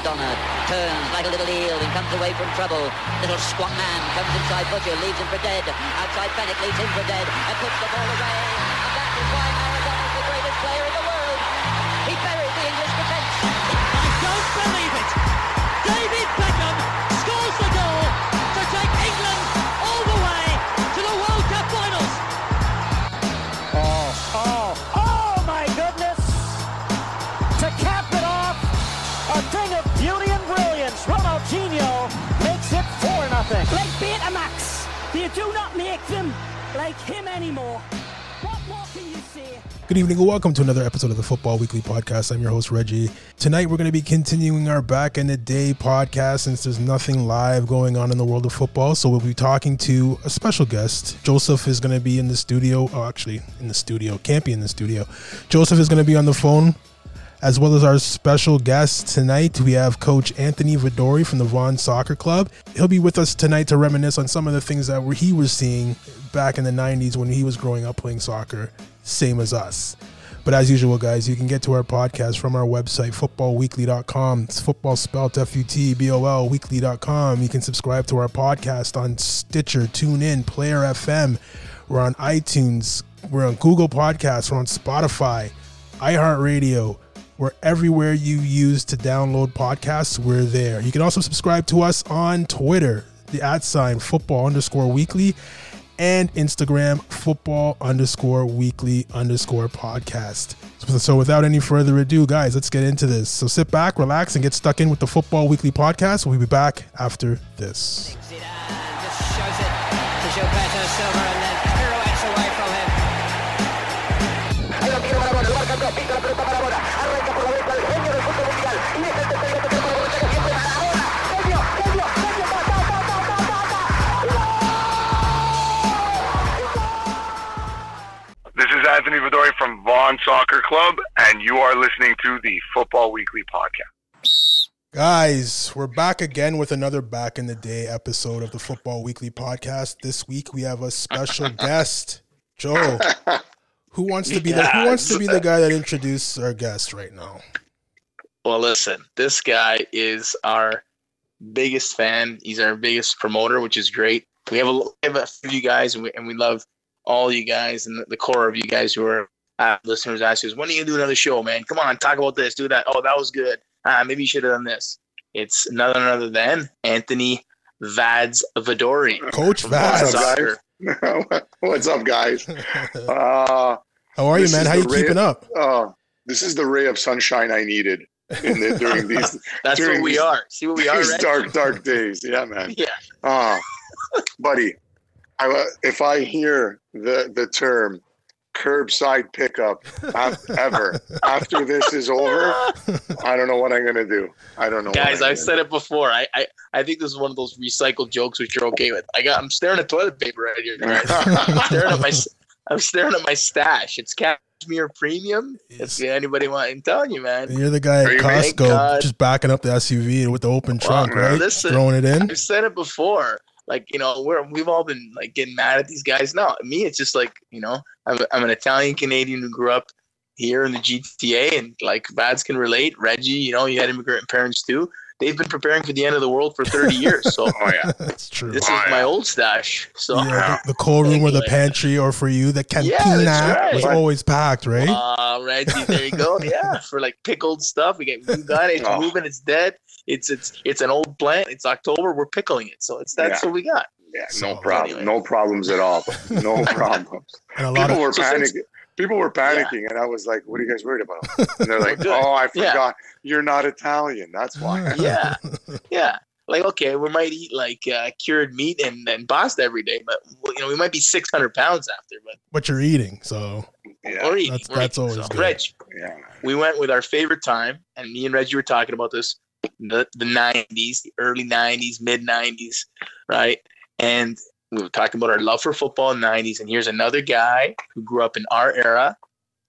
Maradona turns like a little eel and comes away from trouble. Little squat man comes inside Butcher, leaves him for dead. Outside Fenwick leaves him for dead and puts the ball away. And that is why Maradona is the greatest player in the world. He the English defence. I don't believe it. David Beckham scores the goal Betamax, do not make them like him anymore. Good evening and welcome to another episode of the Football Weekly Podcast. I'm your host, Reggie. Tonight we're going to be continuing our back in the day podcast since there's nothing live going on in the world of football. So we'll be talking to a special guest. Joseph is going to be in the studio. Oh, actually, in the studio. Can't be in the studio. Joseph is going to be on the phone as well as our special guest tonight. We have Coach Anthony Vidori from the Vaughan Soccer Club. He'll be with us tonight to reminisce on some of the things that he was seeing back in the 90s when he was growing up playing soccer, same as us. But as usual, guys, you can get to our podcast from our website, footballweekly.com. It's football spelled F U T B O L weekly.com. You can subscribe to our podcast on Stitcher, TuneIn, Player FM. We're on iTunes. We're on Google Podcasts. We're on Spotify, iHeartRadio. We're everywhere you use to download podcasts. We're there. You can also subscribe to us on Twitter, the at sign football underscore weekly, and Instagram football underscore weekly underscore podcast. So, so without any further ado, guys, let's get into this. So sit back, relax, and get stuck in with the football weekly podcast. We'll be back after this. Anthony Vidori from Vaughan Soccer Club, and you are listening to the Football Weekly podcast. Guys, we're back again with another back in the day episode of the Football Weekly podcast. This week we have a special guest, Joe. Who wants to be the Who wants to be the guy that introduced our guest right now? Well, listen, this guy is our biggest fan. He's our biggest promoter, which is great. We have a, we have a few of you guys, and we, and we love all you guys and the, the core of you guys who are uh, listeners. Ask us, when are you gonna do another show, man? Come on, talk about this, do that. Oh, that was good. Uh, maybe you should have done this. It's none other than Anthony Vads Vidori. Coach from Vaughan Vaz. Soccer. What's up, guys? Uh, How are you, man? How the you ray- keeping up? uh, this is the ray of sunshine I needed in the, during these That's During what we these- are. See what we are, these right? dark, dark days. Yeah, man. Yeah. Uh, buddy, I, uh, if I hear the the term curbside pickup ever after this is over, I don't know what I'm gonna do. I don't know. Guys, I'm I've said it before. I, I I think this is one of those recycled jokes which you're okay with. I got I'm staring at toilet paper right here. guys. I'm staring at my I'm staring at my stash. It's cashmere premium. If anybody want, I'm telling you, man. You're the guy at Costco just backing up the SUV with the open trunk, man, right? listen. Throwing it in. I've said it before. Like you know, we're we've all been like getting mad at these guys. No, me, it's just like you know, I'm I'm an Italian Canadian who grew up here in the GTA, and like Vads can relate. Reggie, you know, you had immigrant parents too. They've been preparing for the end of the world for 30 years. So Oh yeah. That's true. this Oh, is yeah. my old stash. So yeah, the, the cold room or the pantry, or for you, the cantina that's right. was always packed, right? Uh, Reggie, there you go. Yeah, for like pickled stuff. We get we got it. It's Oh. moving. It's dead. It's it's it's an old plant. It's October. We're pickling it. So it's that's Yeah. what we got. Yeah, So, no problem. anyway. No problems at all. No problems. and a lot People of were So since- panicking. People were panicking, and I was like, "What are you guys worried about?" And they're like, "Oh, I Yeah. forgot. You're not Italian. That's why." Yeah, yeah. Like okay, we might eat like uh, cured meat and, and pasta every day, but you know we might be 600 pounds after. But what you're eating. So Yeah, we're eating. That's- we're that's eating. always so, good. Reg, yeah. we went with our favorite time, and me and Reggie were talking about this the the nineties, the early nineties, mid nineties, right? And we were talking about our love for football in the nineties. And here's another guy who grew up in our era,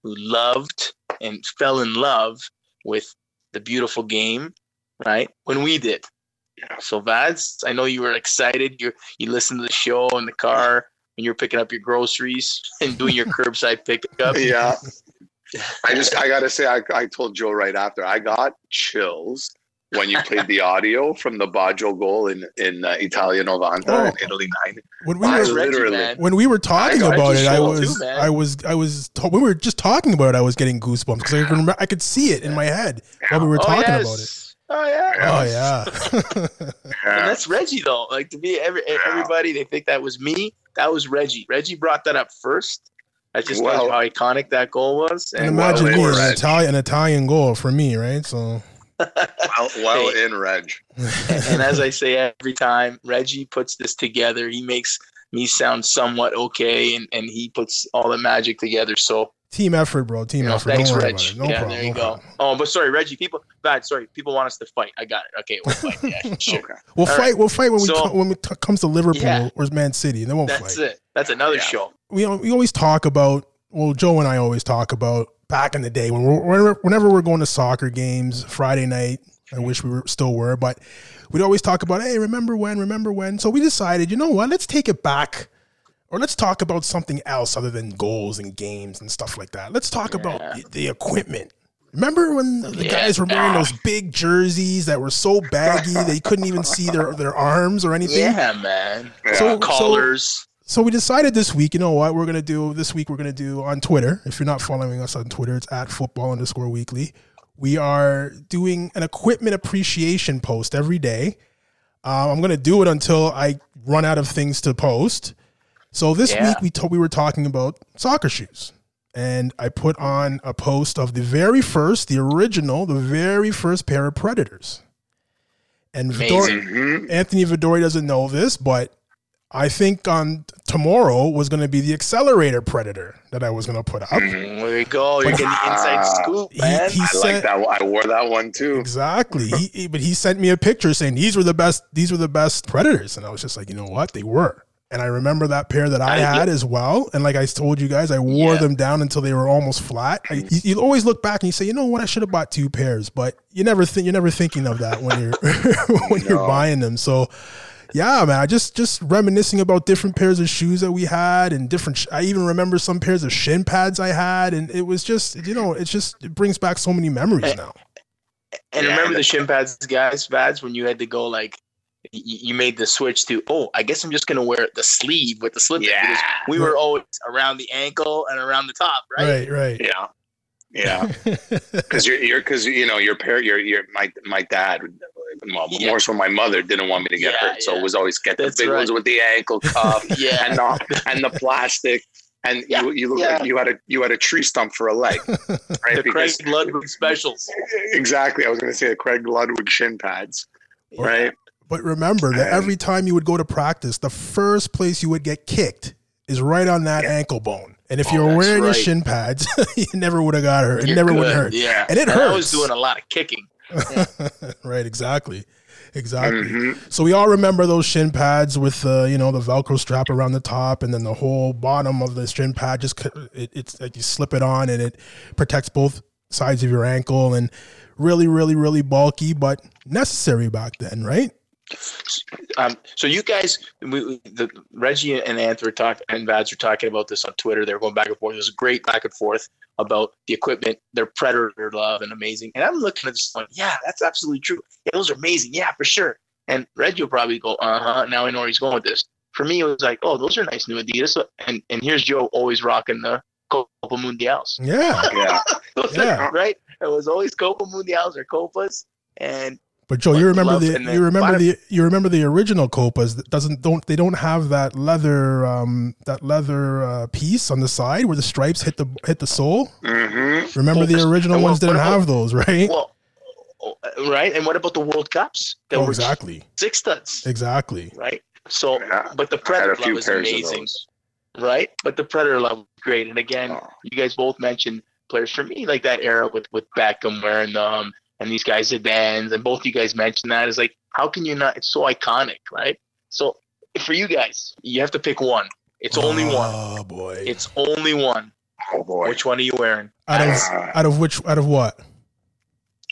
who loved and fell in love with the beautiful game, right? When we did. So Vads, I know you were excited. You you listened to the show in the car when you were picking up your groceries and doing your curbside pickup. Yeah. I just I gotta say I, I told Joe right after I got chills when you played the audio from the Baggio goal in in uh, Italia Novanta Oh. in Italy nine. When we I were literally- man. when we were talking about it, I was, too, man. I was, I was. To- we were just talking about it. I was getting goosebumps because I remember, I could see it in my head while we were oh, talking yes. about it. Oh yeah. Oh yeah, And that's Reggie though. Like to be every everybody, they think that was me. That was Reggie. Reggie brought that up first. I just tells Well- how iconic that goal was. and And well, imagine it me was an Italian, an Italian goal for me, right? So well, well Hey. in Reg. and as I say every time, Reggie puts this together. He makes me sound somewhat okay, and, and he puts all the magic together. So team effort, bro. Team you know, effort. thanks, Reg. No yeah, problem. there you no go. problem. Oh, but sorry, Reggie. People, bad. Sorry, people want us to fight. I got it. Okay, we'll fight. Yeah, sure. Okay. We'll All fight. right. We'll fight when we So- co- when it t- comes to Liverpool Yeah. or Man City. and Then we'll That's fight. That's it. That's another Yeah. show. we we always talk about well joe and i always talk about back in the day when we're whenever, we're going to soccer games friday night i mm-hmm. wish we were still were but we'd always talk about hey remember when remember when so we decided you know what let's take it back or let's talk about something else other than goals and games and stuff like that let's talk about Yeah. the, the equipment Remember when the Yeah. guys were wearing those ah. big jerseys that were so baggy they couldn't even see their, their arms or anything? Yeah, man. Yeah. So-. So we decided this week, you know what, we're gonna do this week. We're gonna do on Twitter. If you're not following us on Twitter, it's at football underscore weekly. We are doing an equipment appreciation post every day. Uh, I'm gonna do it until I run out of things to post. So this Yeah. week we told we were talking about soccer shoes, and I put on a post of the very first, the original, the very first pair of Predators. And Vidor- Mhm. Anthony Vidori doesn't know this, but I think on tomorrow was going to be the accelerator predator that I was going to put up. There you go. You're getting the inside Ah. scoop, man. he I sent like that. one. I wore that one too. exactly, he, he- but he sent me a picture saying these were the best. These were the best predators, and I was just like, you know what, they were. And I remember that pair that I I- had as well. And like I told you guys, I wore Yeah. them down until they were almost flat. I, you, you always look back and you say, you know what, I should have bought two pairs, but you never think you're never thinking of that when you're when you're buying them. So yeah, man, I just just reminiscing about different pairs of shoes that we had and different. Sh- I even remember some pairs of shin pads I had, and it was just you know, it's just it brings back so many memories now. And Yeah, remember the shin pads, guys, pads when you had to go like, you made the switch to, oh, I guess I'm just gonna wear the sleeve with the slip. Yeah. Because we were always around the ankle and around the top, right? Right, right. Yeah. Yeah. Because you're, you're, because you know, your pair your, your, my, my dad, well, Yeah. more so my mother, didn't want me to get Yeah, hurt, so yeah. it was always get the That's big right. ones with the ankle cuff Yeah. and the and the plastic, and Yeah, you, you look yeah. like you had a you had a tree stump for a leg, right? The Craig Because- Ludwig specials. exactly, I was going to say the Craig Ludwig shin pads, right? But remember that every time you would go to practice, the first place you would get kicked is right on that ankle bone. And if Oh, you were that's wearing your shin pads, you never would have got hurt. It You're never would hurt. Yeah. And it hurt. I was doing a lot of kicking. right, exactly. Exactly. Mhm. So we all remember those shin pads with the you know the Velcro strap around the top, and then the whole bottom of the shin pad just it, it's like you slip it on, and it protects both sides of your ankle, and really, really, really bulky, but necessary back then, right? Um, so you guys, we, we- the Reggie and Anth were talking, and Vads were talking about this on Twitter. They were going back and forth. It was a great back and forth about the equipment, their Predator love, and amazing. And I'm looking at this going, yeah, that's absolutely true. Yeah, those are amazing. Yeah, for sure. And Reggie will probably go, uh huh. Now I know where he's going with this. For me, it was like, oh, those are nice new Adidas. And and here's Joe always rocking the Copa Mundials. Yeah. Yeah, Yeah. are- right? It was always Copa Mundials or Copas. And But Joe, But you remember the you remember bottom- the you remember the original Copas that doesn't don't they don't have that leather um that leather uh, piece on the side where the stripes hit the hit the sole. hmm Remember the original well, ones didn't about- have those, right? well, oh, right? And what about the World Cups? There Oh, exactly, six studs, exactly. right? So, Yeah, but the Predator a love is amazing, right? But the Predator love was great. And again, Oh. you guys both mentioned players for me, like that era with with Beckham wearing them, and these guys Zidane's, and both you guys mentioned that. Is like, how can you not? It's so iconic, right? So, for you guys, you have to pick one. It's only oh, one. Oh boy. It's only one. Oh boy, Which one are you wearing? out of out of which out of what?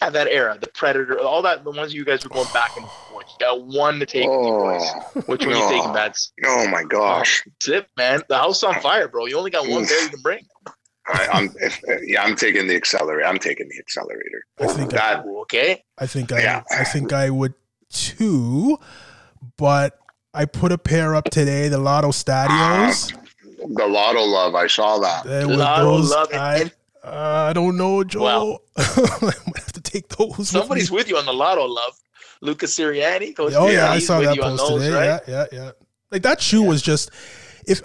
At that era, the Predator, all that, the ones you guys were going back and forth. You got one to take, with you boys. oh, Which one you taking, oh. Vads? oh my gosh. That's it, man. The house on fire, bro. You only got one there you can bring. I, I'm if, yeah, I'm taking the accelerator. I'm taking the accelerator. I think I, That okay. I think I, Yeah. I think I would too, but I put a pair up today, the Lotto Stadios. the lotto love. I saw that. And Lotto those, love and- I, uh, I don't know, Joe. Well. I might have to take those. Somebody's me. with you on the lotto love. Lucas Sirianni. Coach Oh yeah, I saw that you on post those, today. right? Yeah, yeah, yeah. Like that shoe was just if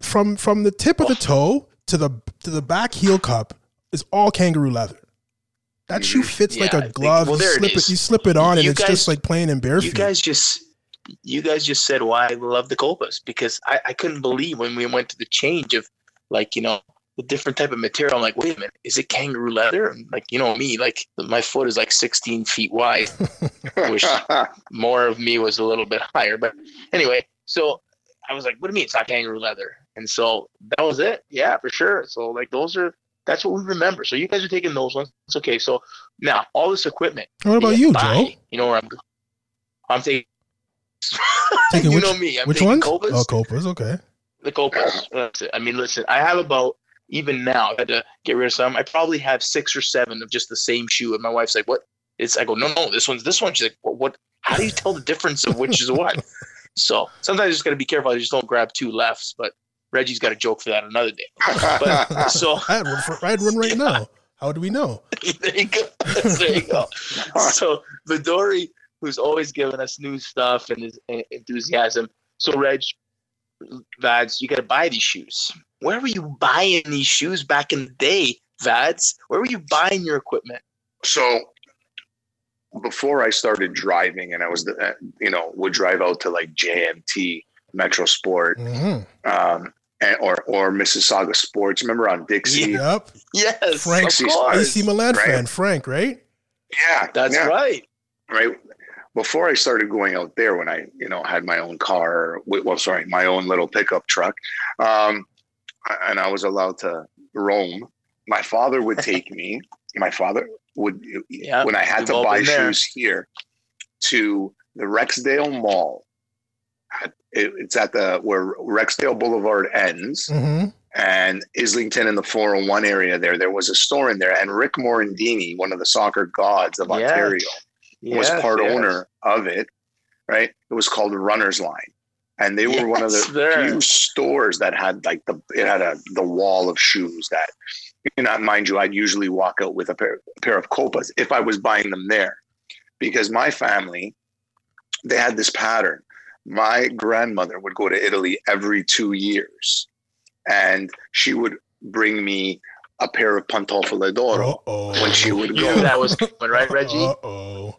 from from the tip of the toe to the to the back heel cup is all kangaroo leather. That shoe fits like Mm-hmm. Yeah, I a think- glove. well, you there it slip you slip it on, and You it's guys- just like playing in bare feet. You guys just you guys just said why I love the Copas because I, I couldn't believe when we went to the change of like, you know, the different type of material. I'm like, wait a minute, is it kangaroo leather? And like, you know me, like my foot is like 16 feet wide. Wish more of me was a little bit higher. But anyway, so I was like, what do you mean it's not kangaroo leather? And so that was it. Yeah, for sure. So like those are that's what we remember. So you guys are taking those ones. It's okay. So now all this equipment. what about you, buy, Joe? You know where I'm I'm taking Taking you which, know me. I'm which taking one? Copas. Oh, Copas. Okay. The Copas. That's it. I mean, listen, I have about even now. I had to get rid of some. I probably have six or seven of just the same shoe. And my wife's like, "What?" It's I go, "No, no, this one's this one." She's like, "What? what how do you tell the difference of which is what?" So sometimes you just got to be careful. I just don't grab two lefts. But Reggie's got a joke for that another day. But so I had one, for, I had one right now. How do we know? there you go. there you go. So Vidori, who's always giving us new stuff and his enthusiasm. So Reg, Vads, you got to buy these shoes. Where were you buying these shoes back in the day, Vads? Where were you buying your equipment? so before I started driving, and I was, the, you know, would drive out to like JMT, Metro Sport, hmm um, and, or or Mississauga Sports. Remember on Dixie? Yep. Yes, Frank, of course. AC Milan Right. fan, Frank, right? Yeah, that's yeah, right. right. Before I started going out there, when I, you know, had my own car, well, sorry, my own little pickup truck, um, and I was allowed to roam. My father would take me. My father would, Yeah, when I had we've to buy shoes here, to the Rexdale Mall. At- it- It's at the where Rexdale Boulevard ends hmm and Islington in the 401 area there. There was a store in there, and Rick Morandini, one of the soccer gods of Yes. Ontario, was Yes, part yes. owner of it. Right? It was called Runner's Line, and they were one of the there. few stores that had like the it had a the wall of shoes that. You know, mind you, I'd usually walk out with a pair, a pair of copas if I was buying them there, because my family, they had this pattern. My grandmother would go to Italy every two years, and she would bring me a pair of pantofole d'oro Uh-oh. when she would You go knew that was coming, right, Reggie? Uh oh.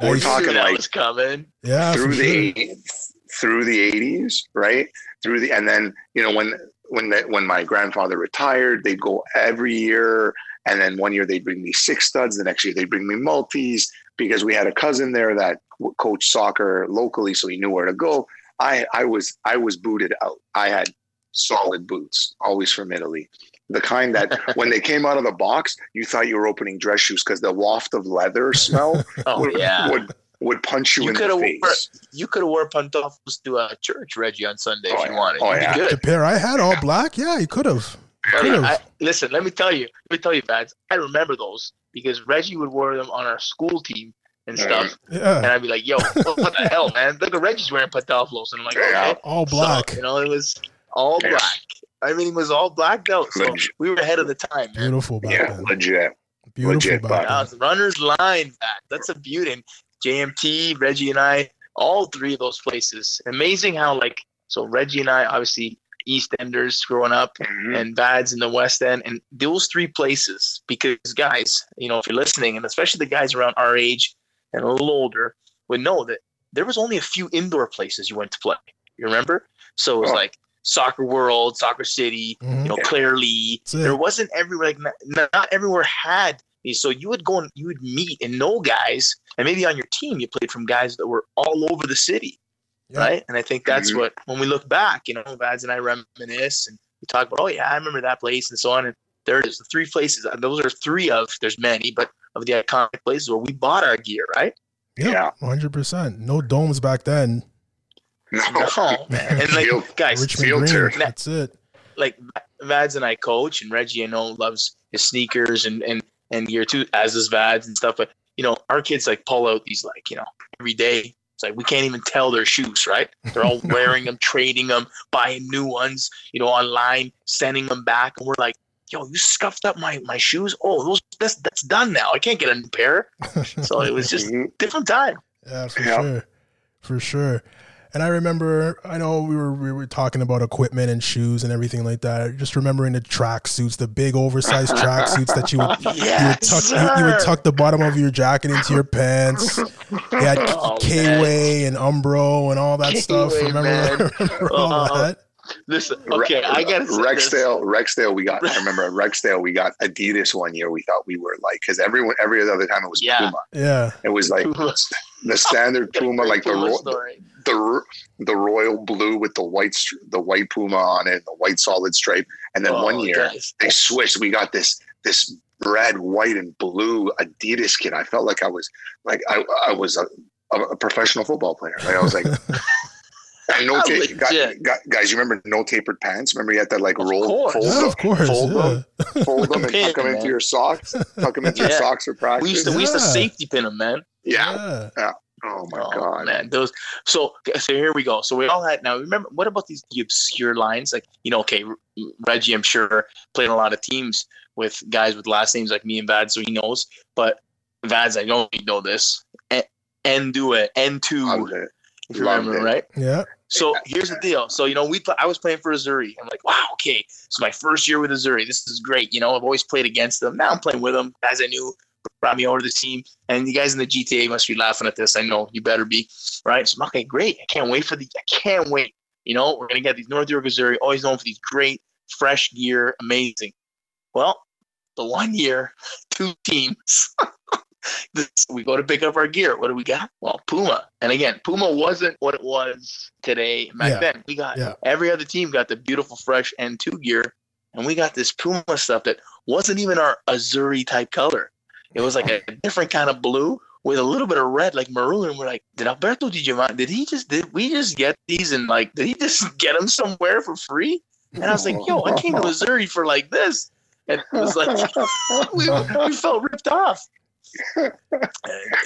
We're You talking knew that like- was coming. Yeah, through for the sure. 80s, through the 80s, right? Through the and then you know when when the, when my grandfather retired, they'd go every year, and then one year they'd bring me six studs. The next year they'd bring me multis because we had a cousin there that coached soccer locally, so he knew where to go. I I was I was booted out. I had solid boots, always from Italy. The kind that when they came out of the box, you thought you were opening dress shoes because the waft of leather smell Oh would, yeah. would would punch you, You in coulda the wore- face. You could have wore pantofles to a church, Reggie, on Sunday Oh, if you yeah. wanted. Oh, You'd be yeah. good. The pair I had all black. Yeah, you could have. I mean, listen, let me tell you. Let me tell you, Vads. I remember those because Reggie would wear them on our school team and stuff. Yeah. stuff. And I'd be like, "Yo, what, what the hell, man? Look at Reggie's wearing pantoflos." And I'm like, "Okay." all So, black. you know, it was all Yeah. black. I mean, it was all blacked out. So Legit. we were ahead of the time, man. Beautiful back Yeah, then. legit. Beautiful legit back back then. That runner's line back. That's a beauty. And JMT, Reggie, and I, all three of those places. Amazing how like so Reggie and I, obviously East Enders growing up, Mhm. and Vads in the West End, and those three places. Because guys, you know, if you're listening, and especially the guys around our age and a little older, would know that there was only a few indoor places you went to play. You remember? So it was Oh. like Soccer World, Soccer City, Mhm. you know, Clairlea. There wasn't everywhere like not, not everywhere had these. So you would go and you would meet and know guys, and maybe on your team you played from guys that were all over the city, Yeah. right? And I think that's Mhm. what when we look back, you know, Vads and I reminisce and we talk about, oh yeah, I remember that place and so on. And there it is, the three places. uh, Those are three of there's many, but of the iconic places where we bought our gear, right? Yeah, Yeah. one hundred percent. No domes back then. No. No, man. And like Field- guys, Richmond field Green. turf. That's it. like Vads and I coach, and Reggie I know loves his sneakers and and and gear too, as does Vads and stuff. But you know, our kids like pull out these like you know every day. It's like we can't even tell their shoes, right? They're all wearing them, trading them, buying new ones, you know, online, sending them back, and we're like, "Yo, you scuffed up my my shoes. Oh, those that's that's done now. I can't get a new pair." So it was just Mhm. different time. Yeah, for Yeah. sure, for sure. And I remember, I know we were we were talking about equipment and shoes and everything like that. Just remembering the track suits, the big oversized track suits that you would you would tuck you, you would tuck the bottom of your jacket into your pants. You had Oh, K-Way and Umbro and all that stuff. K-Way, Remember, man. remember all Uh, that? Listen, okay, I gotta say this. Rexdale. Rexdale. We got. I remember at Rexdale. We got Adidas one year. We thought we were like because everyone every other time it was Yeah. Puma. Yeah, It was like the standard Puma, like the Puma ro- story. The the royal blue with the white the white Puma on it, the white solid stripe, and then one Oh, year guys. they switched. We got this this red, white, and blue Adidas kit. I felt like I was like I I was a, a, a professional football player. Like I was like. No ta- guys, guys, you remember no tapered pants? Remember you had to like Of roll, course. fold, yeah, them, of course. fold Yeah. them, fold them, and Pin, tuck them into your socks. Tuck them into your socks for practice. We used to we used to safety pin them, man. yeah. yeah. Oh my oh, god. man, those. So so here we go. So we all had now. Remember what about these the obscure lines? Like you know, okay, Reggie, I'm sure played a lot of teams with guys with last names like me and Vads, so he knows. But Vads, I know you know this. And, and do it. And two, if you loved remember, it. right? Yeah. So here's the deal. So you know, we I was playing for Azzurri. I'm like, wow, okay, it's my first year with Azzurri. This is great. You know, I've always played against them. Now I'm playing with them. Guys I knew brought me over to the team, and you guys in the GTA must be laughing at this. I know you better be, right? So I'm okay, great. I can't wait for the. I can't wait. You know, we're gonna get these North York, Azzurri, always known for these great fresh gear, amazing. Well, the one year, two teams. this, we go to pick up our gear. What do we got? Well, Puma. And again, Puma wasn't what it was today back Yeah. then. We got Yeah. every other team got the beautiful fresh N2 gear, and we got this Puma stuff that wasn't even our Azzurri type color. It was like a different kind of blue with a little bit of red, like maroon. And we're like, did Alberto Di Giovanni, did he just did we just get these and like did he just get them somewhere for free? And I was like, yo, I came to Azzurri for like this. And it was like we, we felt ripped off. And,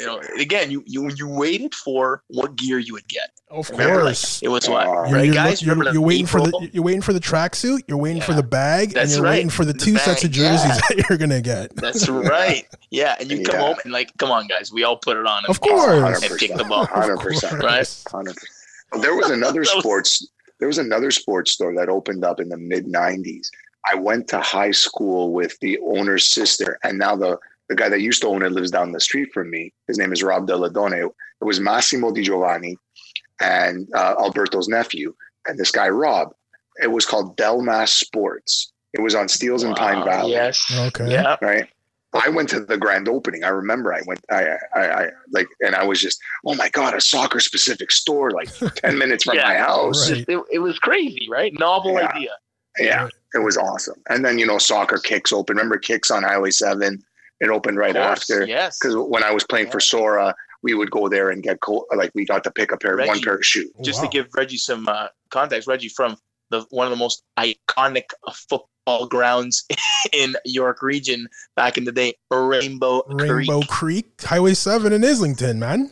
you know, again, you, you you waited for what gear you would get. Of Remember, like, course. it was what, You're- You're, right, you're, guys? you're, Remember you're waiting for the you're waiting for the tracksuit. You're waiting for the bag, and That's you're right. waiting for the The two sets of jerseys yeah. that you're gonna get. That's right. Yeah, and you come Yeah. home and like, come on, guys, we all put it on. Of course. and kick the ball. Hundred percent. Right. Hundred percent. There was another was- sports. There was another sports store that opened up in the mid '90s. I went to high school with the owner's sister, and now the the guy that used to own it lives down the street from me. His name is Rob Deladone. It was Massimo Di Giovanni and uh, Alberto's nephew, and this guy Rob. It was called Delmas Sports. It was on Steeles and Pine Wow, Valley Yes. Okay. Yeah. right? I went to the grand opening. I remember I went, I, I, I like, and I was just, oh my god, a soccer specific store, like ten minutes from Yeah. my house. Right. It, it was crazy, right? Novel Yeah. idea. Yeah, it was awesome. And then you know, soccer kicks open. Remember kicks on Highway Seven? It opened right course, after. Yes. Because when I was playing for Sora, we would go there and get co- like we got to pick a pair, one pair of shoes. Just Wow. to give Reggie some uh, context, Reggie from the one of the most iconic football grounds in York Region back in the day, Rainbow, Rainbow Creek. Creek, Highway Seven in Islington, man.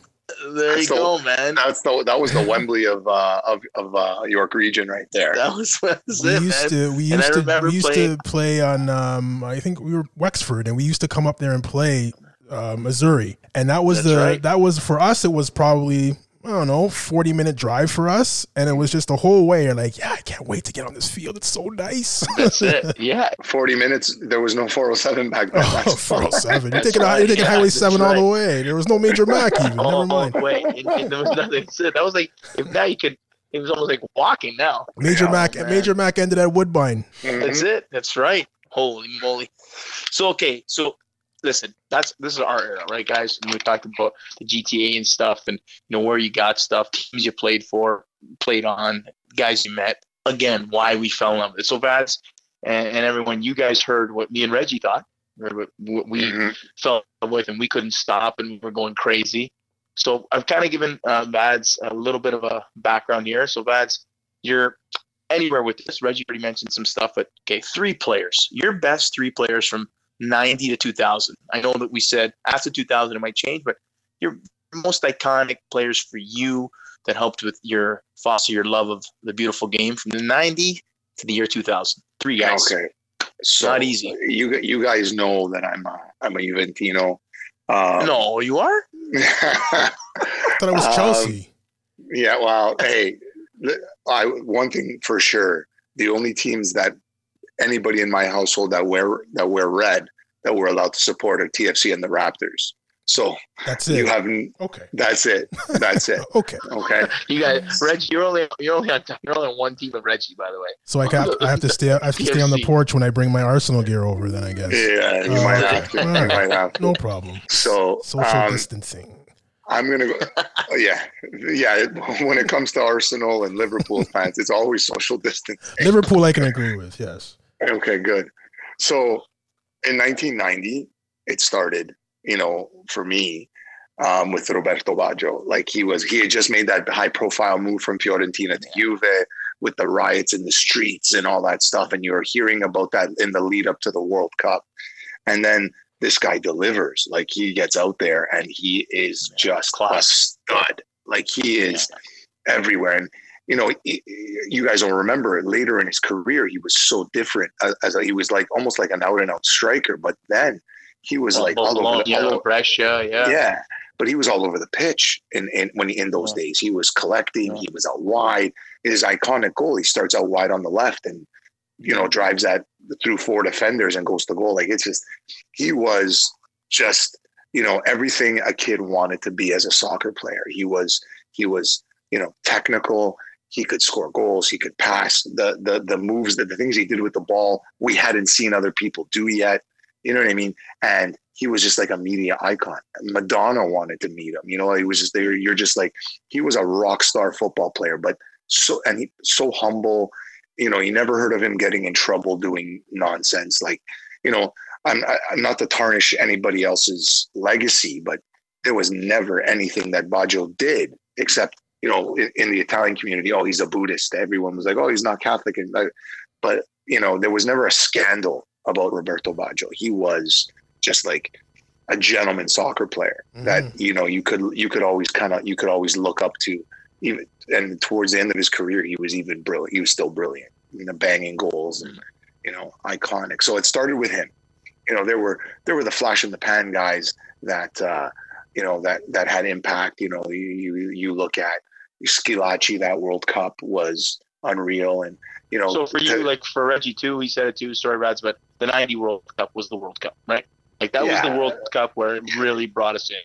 There you So- go, man. That's the that was the Wembley of uh, of of uh, York region right there. That was, that was We it, used man. to we used to we used playing- to play on um I think we were Wexford and we used to come up there and play uh, Azzurri and that was That's the right. that was for us it was probably I don't know 40 minute drive for us and it was just the whole way you're like yeah I can't wait to get on this field it's so nice That's it. Yeah. Forty minutes. There was no four hundred seven back then. Oh, That's 407. You're taking, right. you're taking Yeah, Highway that's 7 all the way. There was no Major Mac even. Never Oh, mind. wait. And, and there was nothing said. That was like, if now you could, it was almost like walking now. Major Oh, Mac man. Major Mac ended at Woodbine. Mhm. That's it. That's right. Holy moly. So okay, so listen, that's this is our era, right, guys? And we talked about the GTA and stuff, and you know where you got stuff, teams you played for, played on, guys you met. Again, why we fell in love with it. So Vads and, and everyone, you guys heard what me and Reggie thought, or what we Mhm. fell in love with, and we couldn't stop, and we were going crazy. So I've kind of given uh, Vads a little bit of a background here. So Vads, you're anywhere with this. Reggie already mentioned some stuff, but okay, three players. Your best three players from 90 to 2000. I know that we said after 2000 it might change, but your most iconic players for you that helped with your foster your love of the beautiful game from the 90 to the year 2000. Three guys. Okay. So Not easy. You you guys know that I'm a, I'm a Juventino. Um, No, you are? I thought it was Um, Chelsea. yeah. Well, hey, I one thing for sure. The only teams that anybody in my household that wear that wear red that we're allowed to support are TFC and the Raptors. So That's it. you haven't. okay. That's it. That's it. Okay. Okay. You guys, Reggie, you're only you're only on you're only on one team of Reggie, by the way. So I have, I have to stay. I have to stay on the porch when I bring my Arsenal gear over. Then I guess. Yeah, you Oh, might okay. have to. You All right. might have to. No problem. So, Social um, distancing. I'm gonna go. oh, yeah, yeah. When it comes to Arsenal and Liverpool fans, it's always social distancing. Liverpool, I can agree with. Yes. Okay, good. So, in 1990, it started. You know, for me, um, with Roberto Baggio, like he was, he had just made that high-profile move from Fiorentina to Juve with the riots in the streets and all that stuff, and you're hearing about that in the lead up to the World Cup, and then this guy delivers. Like he gets out there and he is just a stud. Like he is everywhere. And you know, you guys will remember later in his career, he was so different. As, as a, he was like almost like an out and out striker. But then he was like all over, the, yeah, all over Brescia, yeah. yeah. But he was all over the pitch in, in when in those Yeah. days. He was collecting. Yeah. He was out wide. His iconic goal. He starts out wide on the left and you know drives that through four defenders and goes to goal. Like it's just he was just you know everything a kid wanted to be as a soccer player. He was he was you know technical. He could score goals. He could pass. The the the moves that the things he did with the ball we hadn't seen other people do yet. You know what I mean? And he was just like a media icon. Madonna wanted to meet him. You know, he was just there. You're just like he was a rock star football player, but so and he so humble. You know, you never heard of him getting in trouble doing nonsense. Like, you know, I'm, I'm not to tarnish anybody else's legacy, but there was never anything that Baggio did except you know in, in the Italian community. Oh, he's a Buddhist. Everyone was like, oh, he's not Catholic, and like, but you know, there was never a scandal about Roberto Baggio. He was just like a gentleman soccer player that mm-hmm. you know you could you could always kind of you could always look up to. Even and towards the end of his career he was even brilliant he was still brilliant. You know banging goals and mm-hmm. you know iconic. So it started with him. You know there were there were the flash in the pan guys that uh you know that that had impact. You know you you, you look at Schillaci that World Cup was unreal and you know So for you, to- like for Reggie too, he said it too. Sorry, Rads, but the '90 World Cup was the World Cup, right? Like that was the World Cup where it really brought us in.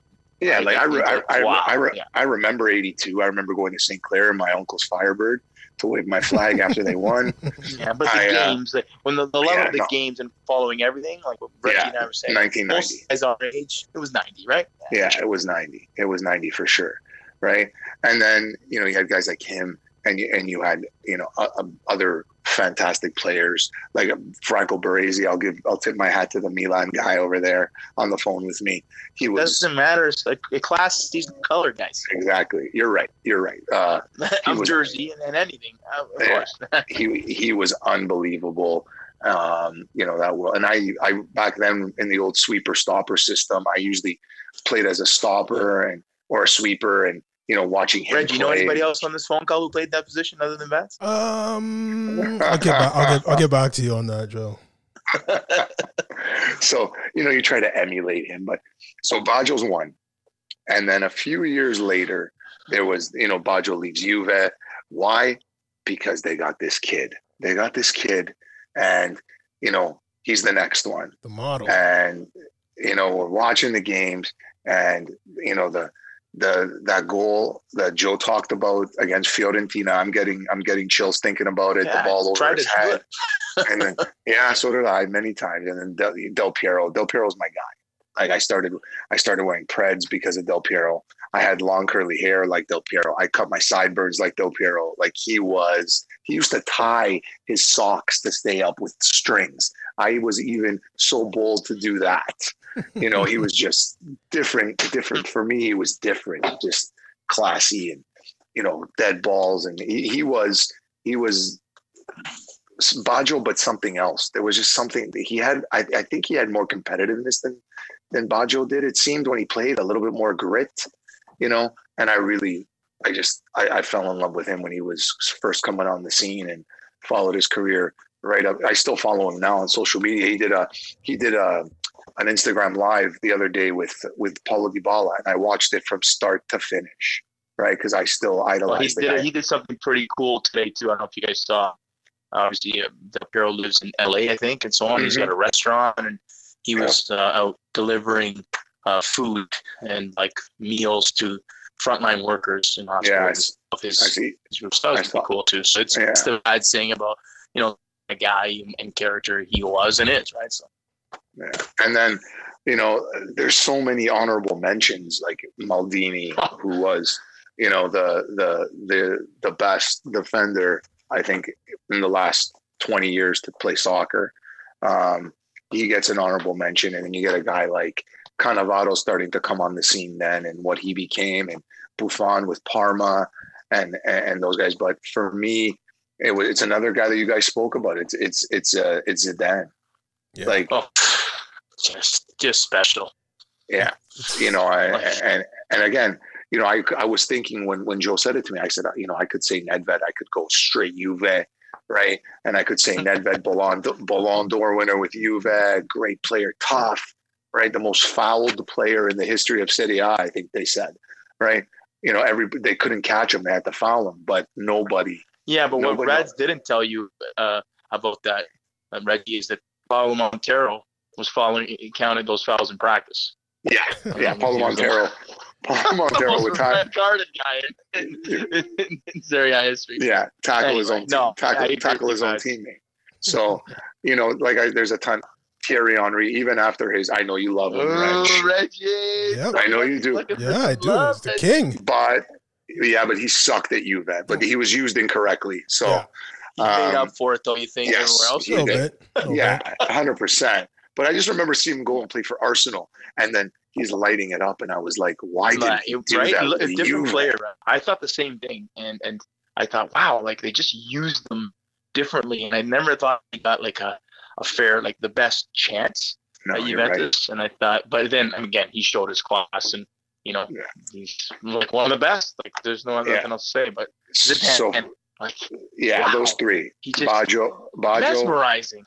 Yeah, Right? like I, re- I, I, Wow. I, re- Yeah. I remember '82. I remember going to St. Clair in my uncle's Firebird to wave my flag after they won. Yeah, but the I, uh, games, like, when the, the level yeah, of the no. games and following everything, like what Reggie Yeah, and I were saying, 1990. most guys our age, it was 90, right? Yeah, it was 90. It was 90 for sure, right? And then you know you had guys like him, and you and you had you know uh, uh, other fantastic players like uh, Franco Baresi. I'll give I'll tip my hat to the Milan guy over there on the phone with me. He was doesn't matter. It's like a class season color, guys. exactly. You're right. You're right. Uh, of was- jersey and, and anything, uh, of course. he he was unbelievable. Um, you know that well, and I I back then in the old sweeper stopper system, I usually played as a stopper and or a sweeper, and you know watching him. Reggie, you know anybody else on this phone call who played that position other than Vance? Um, I'll get back. I'll get. I'll get back to you on that, Joe. so you know you try to emulate him, but so Baggio's one, and then a few years later there was you know Baggio leaves Juve. Why? Because they got this kid. They got this kid, and you know he's the next one. The model. and you know we're watching the games and you know the the that goal that Joe talked about against Fiorentina I'm getting I'm getting chills thinking about it Yeah, the ball over his head. and then yeah so did I many times. And then Del, Del Piero Del Piero's my guy. Like I started I started wearing Preds because of Del Piero. I had long curly hair like Del Piero. I cut my sideburns like Del Piero like he was. He used to tie his socks to stay up with strings. I was even so bold to do that. You know, he was just different, different for me. He was different, just classy and, you know, dead balls. And he, he was, he was Baggio, but something else. There was just something he had. I, I think he had more competitiveness than than Baggio did. It seemed when he played a little bit more grit, you know. And I really, I just, I, I fell in love with him when he was first coming on the scene and followed his career right up. I still follow him now on social media. He did a, he did a, an Instagram live the other day with with Paulo Dybala, and I watched it from start to finish, right? Because I still idolize Well, he the did guy. he did something pretty cool today too. I don't know if you guys saw. Obviously, uh, Del Piero lives in LA, I think, and so on. He's got a restaurant, and he Yeah. was uh, out delivering uh, food and like meals to frontline workers in hospitals. Yeah, I stuff. His, I see. his stuff is pretty cool too. So it's, Yeah. it's the bad saying about you know a guy and, character he was and is right. So. And then, you know, there's so many honorable mentions like Maldini, who was, you know, the the the the best defender I think in the last 20 years to play soccer. Um, he gets an honorable mention, and then you get a guy like Cannavaro starting to come on the scene then, and what he became, and Buffon with Parma, and and those guys. But for me, it was it's another guy that you guys spoke about. It's it's it's uh it's Zidane. Yeah. Like oh, just just special. yeah you know I, and and again you know I, I was thinking when when joe said it to me i said you know i could say nedved i could go straight juve right? And i could say nedved ballon, ballon d'or winner with juve great player tough right? The most fouled player in the history of a i think they said right? You know every they couldn't catch him they had to foul him but nobody Yeah, but what Nobody- Reds didn't tell you uh, about that, uh, Reggie, is that Paolo Montero was following, he counted those fouls in practice. yeah yeah paolo montero paolo montero with time Guarded guy in, in, in, in Serie A history. yeah tackle his Anyway, own no, tackle, I agree tackle his own teammate so you know like I, there's a ton Thierry Henry even after his I know you love him Reg, Oh, Reggie. Yep. I know you do. Yeah, I do. love, It's the king. but yeah but he sucked at Juve but he was used incorrectly so Yeah. He made um, up for it, though, you think, yes, everywhere else? A little bit. A little yeah 100% but I just remember seeing him go and play for Arsenal and then he's lighting it up and I was like why did Like, he do right? that A different Juve? player. I thought the same thing, and and I thought, wow, like they just used them differently, and I never thought they got like a, a fair, like the best chance no, at you're right. Juventus. And I thought, but then again, he showed his class, and you know, Yeah. he's like one of the best. Like there's no other Yeah. else to say. But Zidane, so and, like yeah Wow. those three he just Baggio Baggio mesmerizing.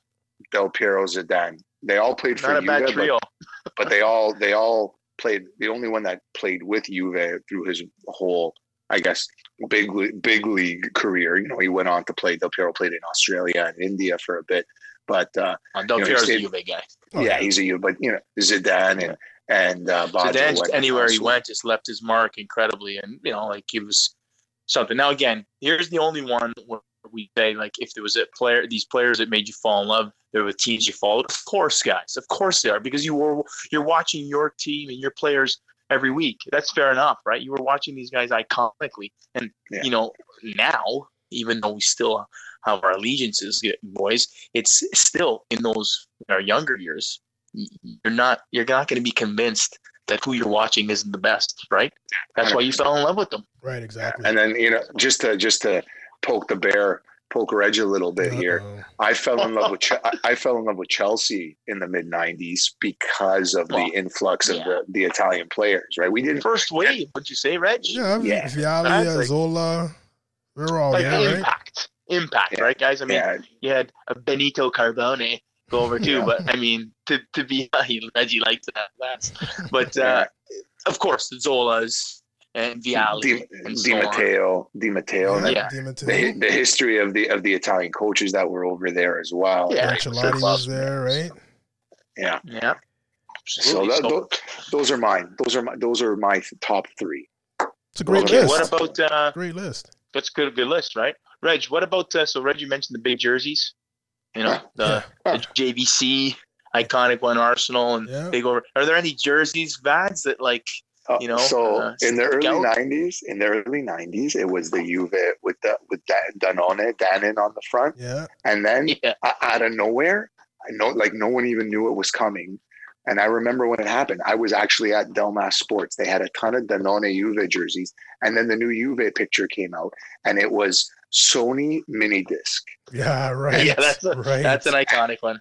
Del Piero Zidane they all played for Not a Juve but trio. but they all they all played. The only one that played with Juve through his whole, I guess, big le- big league career. You know, he went on to play. Del Piero played in Australia and India for a bit, but uh, Uh, Del you know, Piero's a stayed- Juve guy. Oh, yeah, he's a Juve. But you know, Zidane and and uh, Baggio Zidane, went anywhere he went, just left his mark incredibly, and you know, like he was something. Now, again, here's the only one where we say, like, if there was a player, these players that made you fall in love, there were teams you followed. Of course, guys, of course they are, because you were you're watching your team and your players every week. That's fair enough, right? You were watching these guys iconically, and Yeah. you know, now, even though we still have our allegiances, boys, it's still in those our younger years. You're not you're not going to be convinced that who you're watching isn't the best, right? That's why you fell in love with them. Right, exactly. And then you know, just to just to poke the bear, poke Reg a little bit here. Uh-oh. I fell in love with Che- I- I fell in love with Chelsea in the mid '90s because of Well, the influx of the, the Italian players. Right? We didn't. First wave, would you say, Reg? Yeah, Yeah. Vialli, That's like- Zola, we're all Like there, right? impact, impact, Yeah. right, guys? I mean, Yeah, you had a Benito Carbone go over too, Yeah. but I mean, to to be Reggie likes that last, but uh, of course, the Zolas and Vialli Di, and Di so on. Matteo, Di Matteo, and Yeah. Di Matteo. the, the history of the of the Italian coaches that were over there as well. Yeah. right? Ancelotti was there, right? Yeah. Yeah. So, that, So- tho- those are mine. Those are my those are my top three. It's a great okay, list. what about uh, great list. that's good good list, right? Reg, what about uh, so Reg you mentioned the big jerseys, you know, the, Yeah. the JVC iconic one Arsenal and Yeah. big over. Are there any jerseys, Vads, that like You know, so uh, in the early out. '90s, in the early '90s, it was the Juve with the with Dan- Danone, Danon on the front, Yeah. and then yeah, out of nowhere, I know like no one even knew it was coming. And I remember when it happened, I was actually at Delmas Sports. They had a ton of Danone Juve jerseys, and then the new Juve picture came out, and it was Sony mini disc. Yeah, right. yeah, that's a, right. that's an iconic one.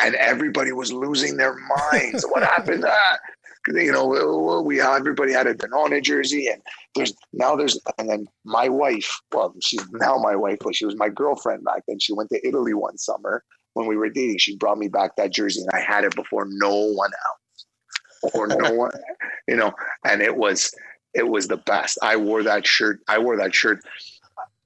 and everybody was losing their minds. what happened? Ah, 'cause, you know, we everybody had a Danone jersey, and there's now there's and then my wife. Well, she's now my wife, but she was my girlfriend back then. She went to Italy one summer when we were dating. She brought me back that jersey, and I had it before no one else, or no one, you know. And it was it was the best. I wore that shirt. I wore that shirt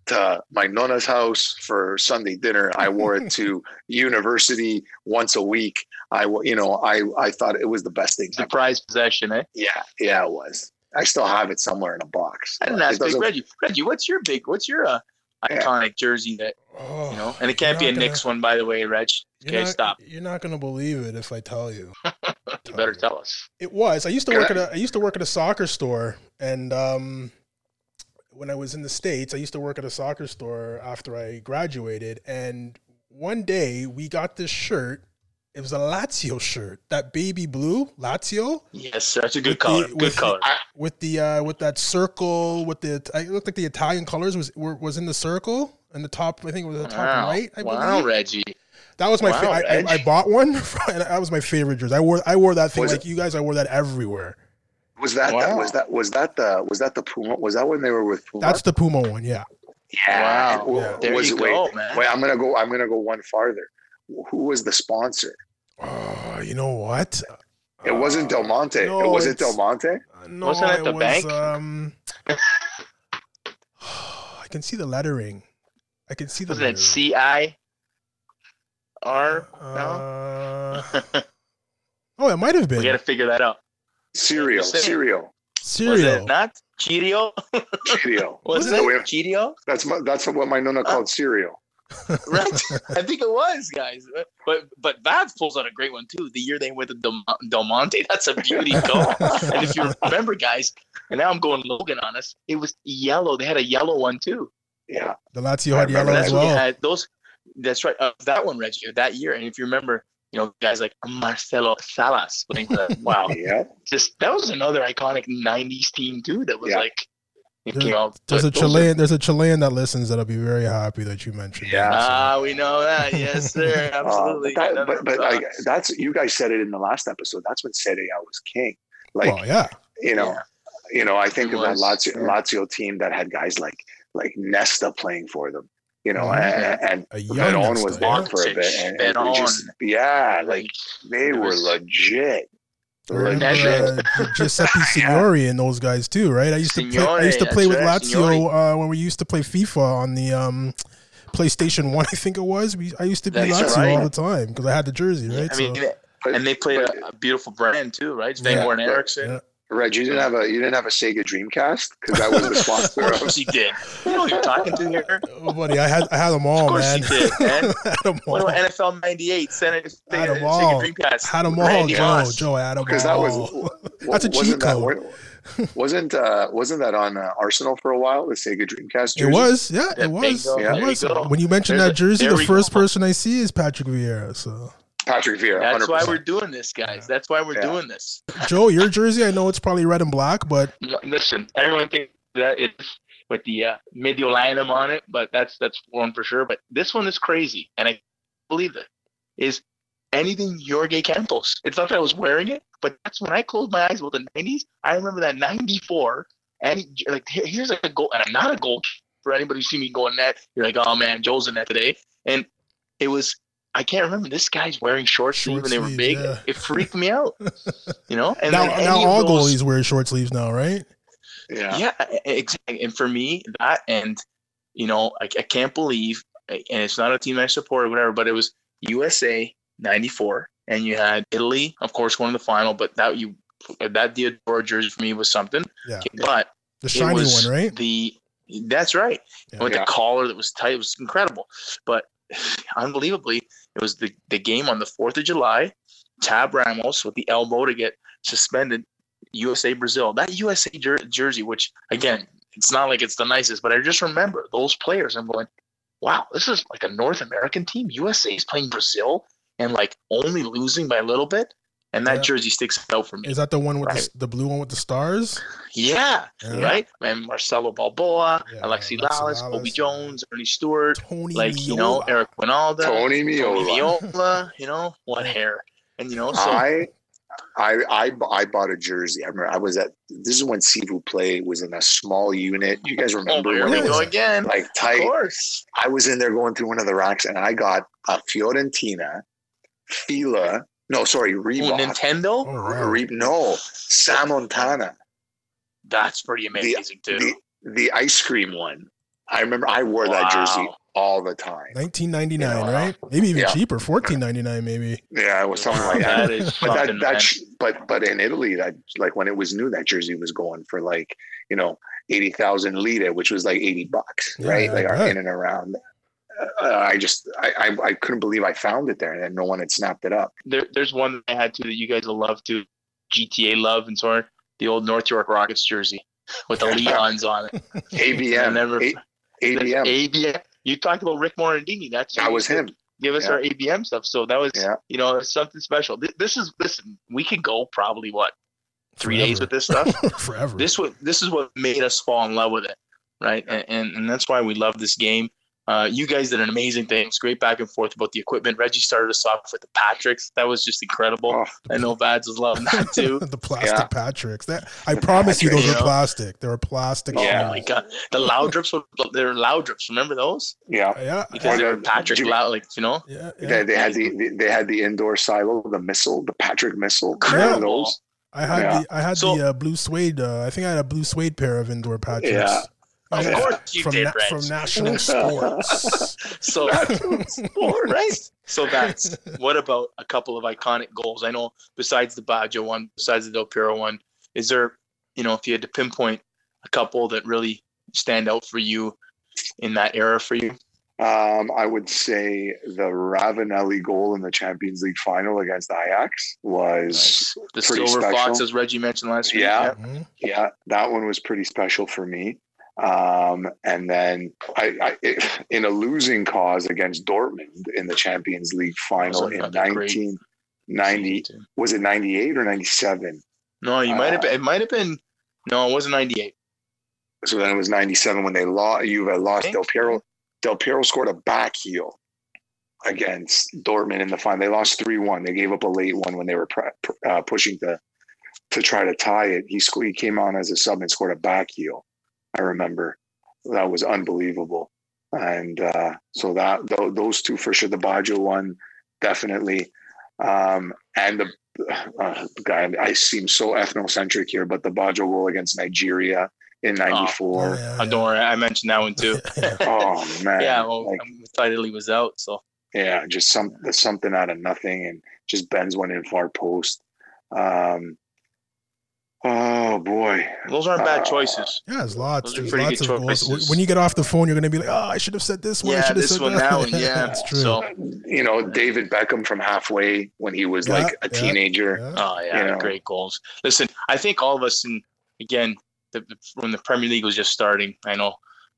to my nona's house for Sunday dinner. I wore it to university once a week. I, you know, I, I thought it was the best thing. ever. Surprise possession, eh? Yeah, yeah, it was. I still have it somewhere in a box. I didn't ask Big Reggie. Reggie, what's your big? What's your uh, Yeah. iconic jersey that Oh, you know? And it can't be you're a not Knicks one, by the way, Reg. Okay, not- stop. You're not gonna believe it if I tell you. You better tell us. It was. I used to Can work I- at a. I used to work at a soccer store, and um, when I was in the states, I used to work at a soccer store after I graduated. And one day we got this shirt. It was a Lazio shirt, that baby blue Lazio Yes, that's a With good the- color. with Good the- color. with the uh, with that circle with the. It looked like the Italian colors was were, was in the circle and the top. I think it was the top Wow, right. I wow, believe. Reggie. That was my. Wow, fa- I, I, I bought one. and that was my favorite jersey. I wore. I wore that thing Was like you guys. I wore that everywhere. Was that Wow. was that was that the was that the Puma? Was that when they were with Puma? That's the Puma one. Yeah. yeah. Wow. Yeah. There was you it- wait, go, man. Wait, I'm gonna go. I'm gonna go one farther. Who was the sponsor? Oh, you know what? It wasn't Del Monte. no, it wasn't Del Monte. Uh, no, Wasn't it the was, bank? Um, I can see the lettering. I can see the Was it lettering. C I R? Uh, oh, it might have been. We got to figure that out. Cereal. You Cereal. Was cereal. it not Cheerio? Cereal. Was That's it the way- Cheerio? That's my, that's what my nonna called cereal. Right? I think it was, guys. But but Vads pulls out a great one too. The year they went to Del, Del Monte, that's a beauty goal. and if you remember, guys, and now I'm going Logan on us. It was yellow. They had a yellow one too. Yeah. The Lazio had yellow as That's when you well. had those. That's right. Uh, that one, Reggie, that year. And if you remember, you know, guys like Marcelo Salas playing for that. Wow, Yeah. just that was another iconic '90s team too. That was Yeah. like, it There's- came out. There's a but those are- Chilean. There's a Chilean that listens that'll be very happy that you mentioned. Yeah. that, so. Ah, we know that. Yes, sir. Uh, Absolutely. but that- but but like, that's you guys said it in the last episode. That's when Serie A was king. Like well, yeah. you know, Yeah. you know. I think He of that was, Lazio, yeah. Lazio team that had guys like like Nesta playing for them. You know, and, and A young Veron was yeah. there for a bit, and, and they Veron. just yeah, like they were legit. I remember Legit. uh, Giuseppe Signori and those guys too, right? I used to play. I used to play with right, Lazio uh, when we used to play FIFA on the um, PlayStation One. I think it was. We I used to be That's Lazio right. all the time because I had the jersey, right? I mean, so, and they played a, a beautiful brand too, right? Sven Yeah. Goran Eriksson. yeah. Reg, you didn't have a you didn't have a Sega Dreamcast because that was the sponsor Of of. course he did. You know who you're talking to here. Oh, buddy, I had I had them all, Of course man. you did, man. I had them all. What about NFL '98? Sega, Had 'em Sega. Dreamcast. Had them all, Randy Joe. Moss. Joe, I had them Because that was. That's a cheat code. wasn't uh, wasn't that on uh, Arsenal for a while? The Sega Dreamcast. It was, yeah, Yeah, it was. bingo. It There you was. When you mentioned There's that jersey, the first go. person I see is Patrick Vieira. So, Patrick Vieira. That's 100%. why we're doing this, guys. That's why we're Yeah. doing this. Joe, your jersey, I know it's probably red and black, but No, Listen, everyone thinks that it's with the uh, Mediolanum on it, but that's that's one for sure. But this one is crazy, and I believe it is anything Jorge Campos. It's not that I was wearing it, but that's when I closed my eyes about the '90s. I remember that '94, and he- like here's like a goal, and I'm not a goal for anybody who see me going net. You're like, oh man, Joe's in that today, and it was. I can't remember. This guy's wearing short, sleeve, Short and they were sleeve, big. yeah. It freaked me out, you know. And now, now all those- goalies wear short sleeves now, right? Yeah. yeah, exactly. And for me, that and you know, I, I can't believe, and it's not a team I support or whatever, but it was USA '94, and you had Italy, of course, won the final. But that you that Diadora jersey for me was something. Yeah. But The it shiny was one, right? The that's right. Yeah. With Yeah. the collar that was tight, it was incredible. But unbelievably, it was the, the game on the Fourth of July. Tab Ramos with the elbow to get suspended. USA Brazil. That USA jer- jersey, which again, it's not like it's the nicest, but I just remember those players. I'm going, wow, this is like a North American team. USA is playing Brazil and like only losing by a little bit. And that Yeah. jersey sticks out for me. Is that the one with Right. the, the blue one with the stars? yeah, Yeah. right. And Marcelo Balboa, Yeah, Alexi Alexi Lalas, Lalas, Cobi. Jones, Earnie Stewart, Tony like you know Eric Wynalda, Tony Meola. Viola, you know what hair, and you know so I, I, I, I bought a jersey. I remember I was at. This is when Sivu Play was in a small unit. You guys oh, remember here when we it go was again. like tight. Of tight? course, I was in there going through one of the racks, and I got a Fiorentina, Fila. No, sorry, Ooh, Reebok. Oh, Nintendo. Oh, wow. Re- no, Sammontana. That's pretty amazing too. The the ice cream one. I remember I wore that jersey all the time. 1999, Yeah. right? Maybe even Yeah. cheaper, 14.99 maybe. Yeah, it was something like that. that is But that that sh- but but in Italy, that like when it was new, that jersey was going for like you know eighty thousand lira, which was like eighty bucks, Yeah, right? Like bet. in and around. Uh, I just I, I I couldn't believe I found it there, and no one had snapped it up. there, there's one that I had too that you guys will love too. GTA love and so on. The old North York Rockets jersey with the Leons on it. I ABM, never- A- ABM. ABM. You talked about Rick Morandini. That's who That was him. Give us Yeah. our ABM stuff. So that was, Yeah. you know, something special. This is listen. We could go probably what three days with this stuff. Forever. this what this is what made us fall in love with it, right? And and, and that's why we love this game. Uh, you guys did an amazing thing. It's great back and forth about the equipment. Reggie started us off with the Patricks. That was just incredible. Oh, I know Vads was loving that too. the plastic Yeah. Patricks. That I promise you, those Patricks, are yeah. plastic. They were plastic. Oh Yeah. my god, the Loudrips were they're Loudrips. Remember those? yeah. Yeah, Because they were the- Patrick you- Loud, like you know. yeah, yeah. They, they had the they had the indoor silo, the missile, the Patrick missile. Yeah. Remember those? I had Yeah. the I had So- the uh, blue suede. Uh, I think I had a blue suede pair of indoor Patricks. Yeah. Of Yeah. course you from did, na- Reg. from National Sports. So, right? So that's what about a couple of iconic goals? I know besides the Baggio one, besides the Del Piero one, is there, you know, if you had to pinpoint a couple that really stand out for you in that era for you? Um, I would say the Ravanelli goal in the Champions League final against Ajax was The pretty Silver special. Fox, as Reggie mentioned last week. Yeah. Mhm. yeah, that one was pretty special for me. Um, and then I, I in a losing cause against Dortmund in the Champions League final in 1990, was it 98 or 97? No, you might have Uh, been. It might have been. No, it wasn't ninety-eight. So then it was 97 when they lost. Juve lost. Del Piero, Del Piero scored a back heel against Dortmund in the final. They lost 3 1. They gave up a late one when they were pre- uh, pushing to to try to tie it. He, sc- he came on as a sub and scored a back heel. I remember that was unbelievable. And uh, so that th- those two for sure. The Baggio one, definitely. Um, and the uh, guy, I seem so ethnocentric here, but the Baggio goal against Nigeria in '94. Oh, yeah, I don't worry, I mentioned that one too. yeah. Oh man, yeah, well, like, I thought Italy was out, so yeah, just some something out of nothing, and just bends one in far post. Um, oh boy, those aren't bad Uh, choices. Yeah, there's lots. Those are There's pretty lots of good goals. When you get off the phone, you're gonna be like, "Oh, I should have said this one. I Yeah, should have this said one, that." that one, yeah. that's true. So, you know David Beckham from halfway when he was Yeah, like a yeah, teenager. Yeah. oh yeah, You know. great goals. Listen, I think all of us, and again, the, the, when the Premier League was just starting, I know,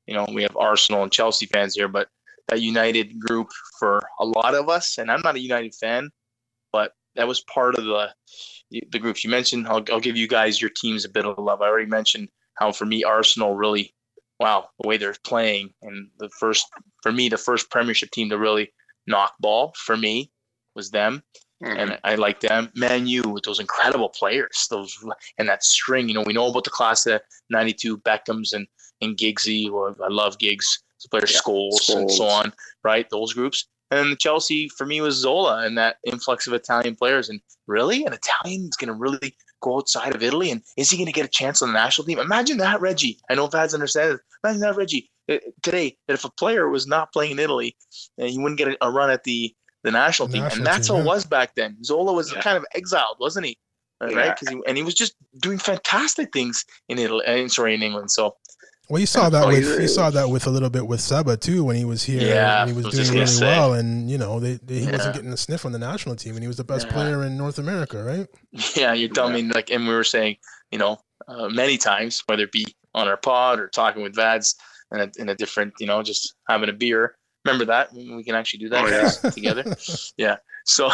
you know, we have Arsenal and Chelsea fans here, but that United group for a lot of us, and I'm not a United fan, but that was part of the the groups you mentioned. I'll, I'll give you guys your teams a bit of love. I already mentioned how for me Arsenal really, wow, the way they're playing, and the first for me the first Premiership team to really knock ball for me was them Mhm. and I like them. Man U with those incredible players, those and that string. You know, we know about the class of '92 Beckhams and and Giggsy. Or I love Giggs, the player Yeah, Scholes, and so on. Right, those groups. And then the Chelsea for me was Zola and that influx of Italian players. And really, an Italian is going to really go outside of Italy, and is he going to get a chance on the national team? Imagine that, Reggie. I know Vads understands. Imagine that, Reggie. uh, Today, that if a player was not playing in Italy, and he wouldn't get a, a run at the the national team, National and that's team, how yeah. it was back then. Zola was Yeah. kind of exiled, wasn't he? Uh, Yeah. Right, because he, and he was just doing fantastic things in Italy, uh, sorry, in England. So Well, you saw that with you saw that with a little bit with Seba too when he was here. Yeah, and he was was doing really say. well, and you know they, they- he Yeah. wasn't getting a sniff on the national team, and he was the best Yeah. player in North America, right? yeah, you're telling me like, and we were saying, you know, uh, many times, whether it be on our pod or talking with Vads in a, in a different, you know, just having a beer. Remember that we can actually do that Oh, yeah. together. Yeah. So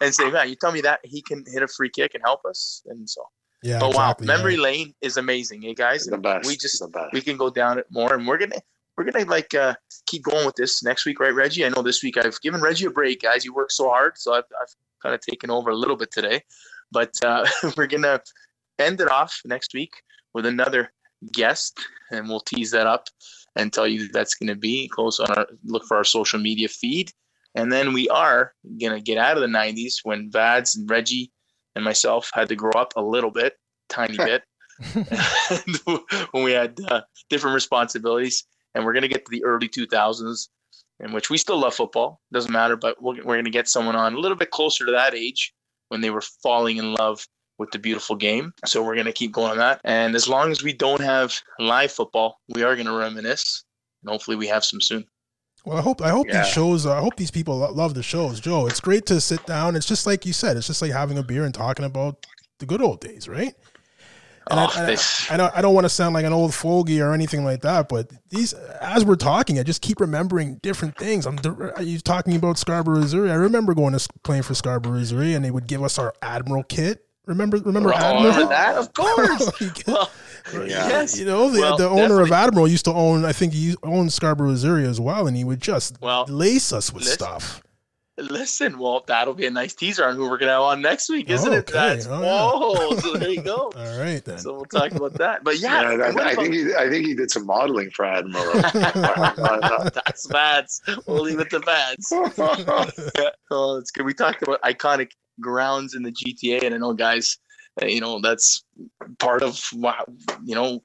and say, man, you tell me that he can hit a free kick and help us, and so. Yeah, but exactly, wow, memory yeah. lane is amazing, hey guys. The best. We just the best. we can go down it more, and we're gonna we're gonna like uh, keep going with this next week, right, Reggie? I know this week I've given Reggie a break, guys. You work so hard, so I've, I've kind of taken over a little bit today, but uh, we're gonna end it off next week with another guest, and we'll tease that up and tell you that's gonna be. Close on our look for our social media feed, and then we are gonna get out of the '90s when Vads and Reggie and myself had to grow up a little bit, tiny bit. when we had uh, different responsibilities. And we're going to get to the early 2000s, in which we still love football. Doesn't matter, but we're, we're going to get someone on a little bit closer to that age when they were falling in love with the beautiful game. So we're going to keep going on that. And as long as we don't have live football, we are going to reminisce. And hopefully we have some soon. Well, I hope I hope Yeah. these shows. I hope these people lo- love the shows, Joe. It's great to sit down. It's just like you said. It's just like having a beer and talking about the good old days, right? And Oh, I, I, this- I don't, I don't want to sound like an old fogey or anything like that, but these, as we're talking, I just keep remembering different things. I'm you talking about Scarborough, Azzurri. I remember going to playing for Scarborough, Azzurri, and they would give us our Admiral kit. Remember, remember Oh, Admiral? remember that? Of course. You well, Yeah. yes. You know, the, Well, the owner of. Admiral used to own, I think he owned Scarborough, Azzurri as well, and he would just Well, lace us with listen- stuff. Listen, well, that'll be a nice teaser on who we're going to have on next week, isn't Oh, it? That's, Oh, yeah. So there you go. All right, then. So we'll talk about that. But yeah, Yeah, I, I think he, I think he did some modeling for Admiral. that's Vads. We'll leave it to Vads. Oh, it's good. We talked about iconic grounds in the GTA, and I know, guys, uh, you know that's part of wow. You know,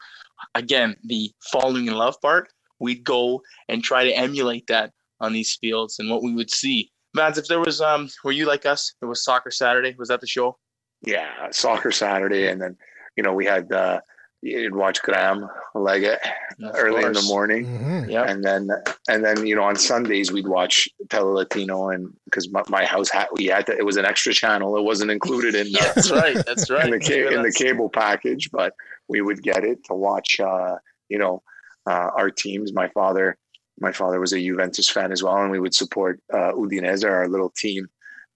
again, the falling in love part. We'd go and try to emulate that on these fields, and what we would see. Vads, if there was, um, were you like us? It was Soccer Saturday. Was that the show? yeah, soccer Saturday, and then you know we had uh, you'd watch Graham Leggett Of early in the course. morning. Mhm. Yep. and then and then you know on Sundays we'd watch Tele Latino and because my, my house had we had to, it was an extra channel it wasn't included in the, that's right. That's right. in the ca- in the cable package but we would get it to watch uh, you know uh, our teams my father my father was a Juventus fan as well and we would support uh, Udinese our little team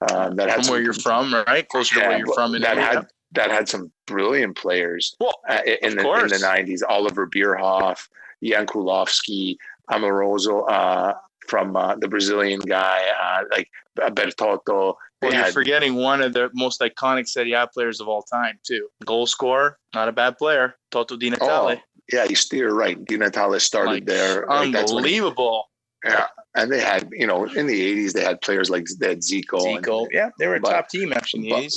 uh, that had from where some- you're from, right? Closer to where you're from in that India. had that had some brilliant players Well, uh, in, the, in the 90s Oliver Bierhoff, Jan Kulowski, Amoroso uh, from uh, the Brazilian guy, uh, like Bertotto. Well, you're had- forgetting one of the most iconic Serie A players of all time, too. Goal scorer, not a bad player. Toto Di Natale. oh, yeah, you steer right. Di Natale started Like, there. Like, that's when he- Unbelievable. yeah, and they had, you know, in the 80s, they had players like they had Zico. and- Zico. Yeah, they were a but- top team actually in the but- 80s.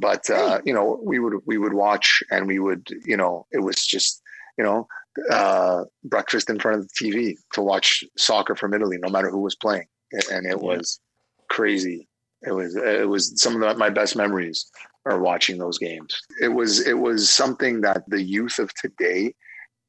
but uh, you know we would we would watch and we would you know it was just you know uh, breakfast in front of the TV to watch soccer from Italy, no matter who was playing, and it Yeah. was crazy. It was it was some of the, my best memories are watching those games. It was it was something that the youth of today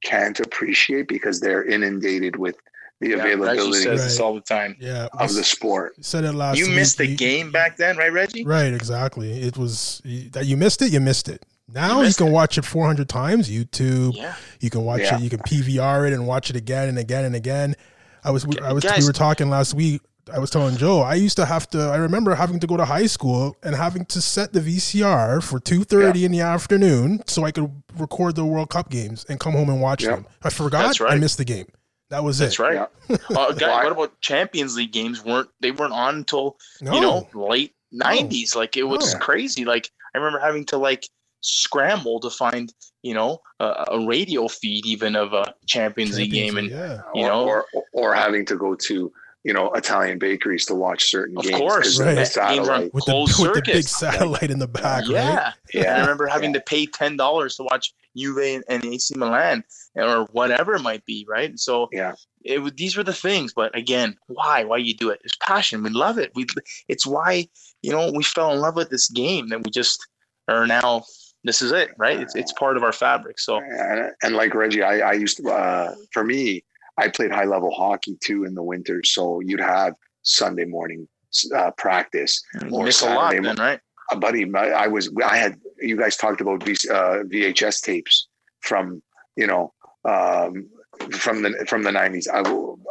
can't appreciate because they're inundated with the Yeah, Reggie availability says this Right. all the time. Yeah, of the sport. said it last. You week. missed the You- game back then, right, Reggie? Right, exactly. It was you- that you missed it. You missed it. Now You you, missed can watch it 400 times. YouTube. Yeah. You can watch Yeah. it. You can PVR it and watch it again and again and again. I was I was Guys- we were talking last week. I was telling Joe I used to have to. I remember having to go to high school and having to set the VCR for 2:30 in the afternoon so I could record the World Cup games and come home and watch Yeah. them. I forgot. Right. I missed the game. That was it. That's it. right. Yeah. Uh, guys, what about Champions League games? weren't They weren't on until No. you know late 90s. Like it was No. crazy. Like I remember having to like scramble to find you know a, a radio feed even of a Champions, League game and yeah. you or, know- or or having to go to you know Italian bakeries to watch certain Of games. course, 'cause of Right. the Games are on with the, with the big satellite in the back, yeah. right? And I remember having to pay ten dollars to watch Juve and, AC Milan or whatever it might be, right? So Yeah. it these were the things. But again, why? Why you do it? It's passion. We love it. We it's why you know we fell in love with this game that we just are now. This is it, right? It's it's part of our fabric. So and, and like Reggie, I, I used to. Uh, for me, I played high level hockey too in the winter, so you'd have Sunday morning uh, practice. Or miss a lot then, right? Uh, buddy, I was. I had. You guys talked about v, uh, VHS tapes from you know um, from the from the nineties. I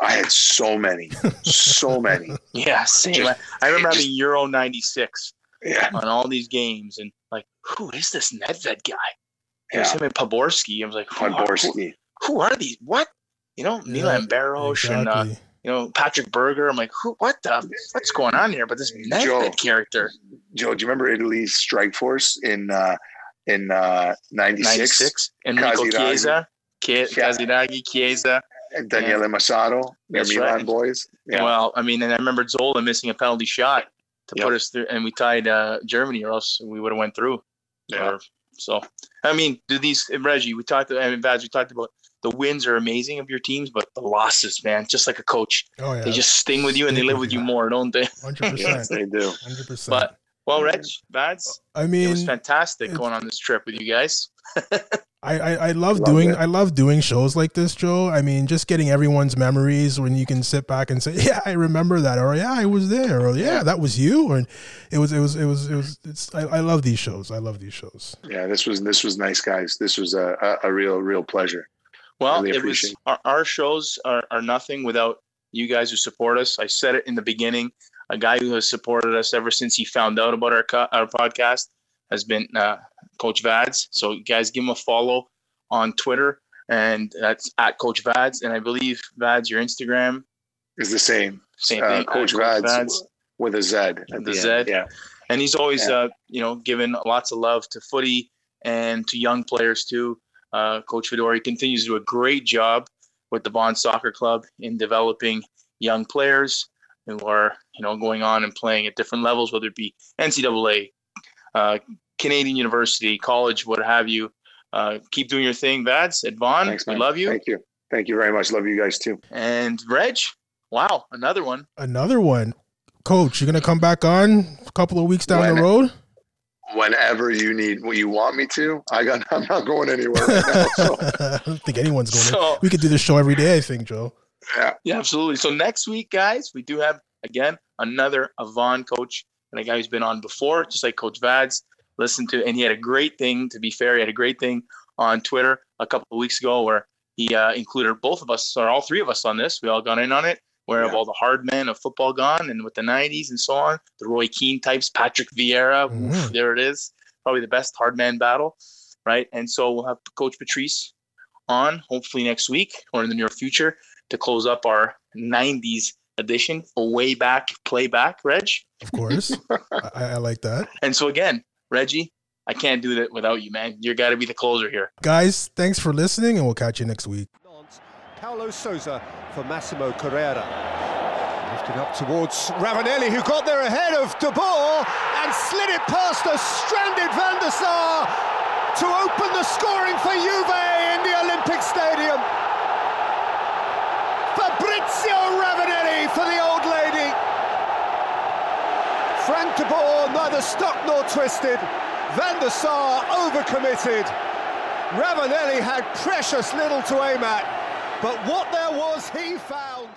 I had so many, so many. Yeah, same. Just- I remember it having Euro '96 Yeah, on all these games, and like, who is this Nedved guy? It yeah. was him and Poborsky. I was like, who are, who, who are these? What? You know, Yeah, Milan Baros and uh, Exactly. You know Patrick Berger. I'm like, who? What the? What's going on here? But this Nedved character, Joe, do you remember Italy's strike force in uh, in uh, '96? '96, Enrico Casiraghi. Chiesa. Casiraghi, Chiesa. And Daniele their That's Milan right. boys. Yeah, Well, I mean, and I remember Zola missing a penalty shot to Yep. put us through, and we tied uh, Germany, or else we would have went through. Yeah. Or- so, I mean, do these and Reggie? We talked. I mean, Vads, we talked about the wins are amazing of your teams, but the losses, man, just like a coach, Oh yeah, they just sting with you and they live with with you you. more, don't they? hundred yes, they do. hundred percent. But well, Reg, Vads, I it mean, was fantastic going on this trip with you guys. I, I, I love Love doing it. I love doing shows like this, Joe. I mean, just getting everyone's memories when you can sit back and say, "Yeah, I remember that," or "Yeah, I was there," or "Yeah, Yeah. that was you," or "It was it was it was it was." It's I, I love these shows. I love these shows. Yeah, this was this was nice, guys. This was a, a, a real real pleasure. Well, Really it was our, our shows are, are nothing without you guys who support us. I said it in the beginning. A guy who has supported us ever since he found out about our co- our podcast has been uh, Coach Vads. So guys give him a follow on Twitter, and that's at Coach Vads. And I believe Vads, your Instagram, Is the same. same Uh, thing. at Coach Vads with a Z. At The the, Z. end. Yeah. and he's always Yeah. uh, you know given lots of love to footy and to young players too. Uh, Coach Fedori continues to do a great job with the Vaughan Soccer Club in developing young players who are you know going on and playing at different levels, whether it be NCAA, uh, Canadian University, college, what have you. Uh, keep doing your thing, Vads. At Vaughan, Thanks, we love you. Thank you. Thank you very much. Love you guys too. And Reg, wow, another one. Another one, Coach. You're gonna come back on a couple of weeks down the road. Whenever you need, what you want me to, I got. I'm not going anywhere right now. So I don't think anyone's going. to. So We could do this show every day. I think, Joe. yeah, Yeah, absolutely. So next week, guys, we do have again another Avon coach and a guy who's been on before, just like Coach Vads. Listen to, and he had a great thing. To be fair, he had a great thing on Twitter a couple of weeks ago where he uh, included both of us or all three of us on this. We all got in on it. Where have all the hard men of football gone, and with the '90s and so on, the Roy Keane types, Patrick Vieira, oof, Mhm. there it is, probably the best hard man battle, right? And so we'll have Coach Patrice on hopefully next week or in the near future to close up our 90s edition, a way back playback, Reg. Of course, I, I like that. And so again, Reggie, I can't do that without you, man. You got to be the closer here. Guys, thanks for listening, and we'll catch you next week. Paulo Sousa for Massimo Carrera. Lifted up towards Ravanelli, who got there ahead of De Boer and slid it past a stranded Van der Sar to open the scoring for Juve in the Olympic Stadium. Fabrizio Ravanelli for the old lady. Frank de Boer neither stuck nor twisted. Van der Sar overcommitted. Ravanelli had precious little to aim at, but what there was, he found.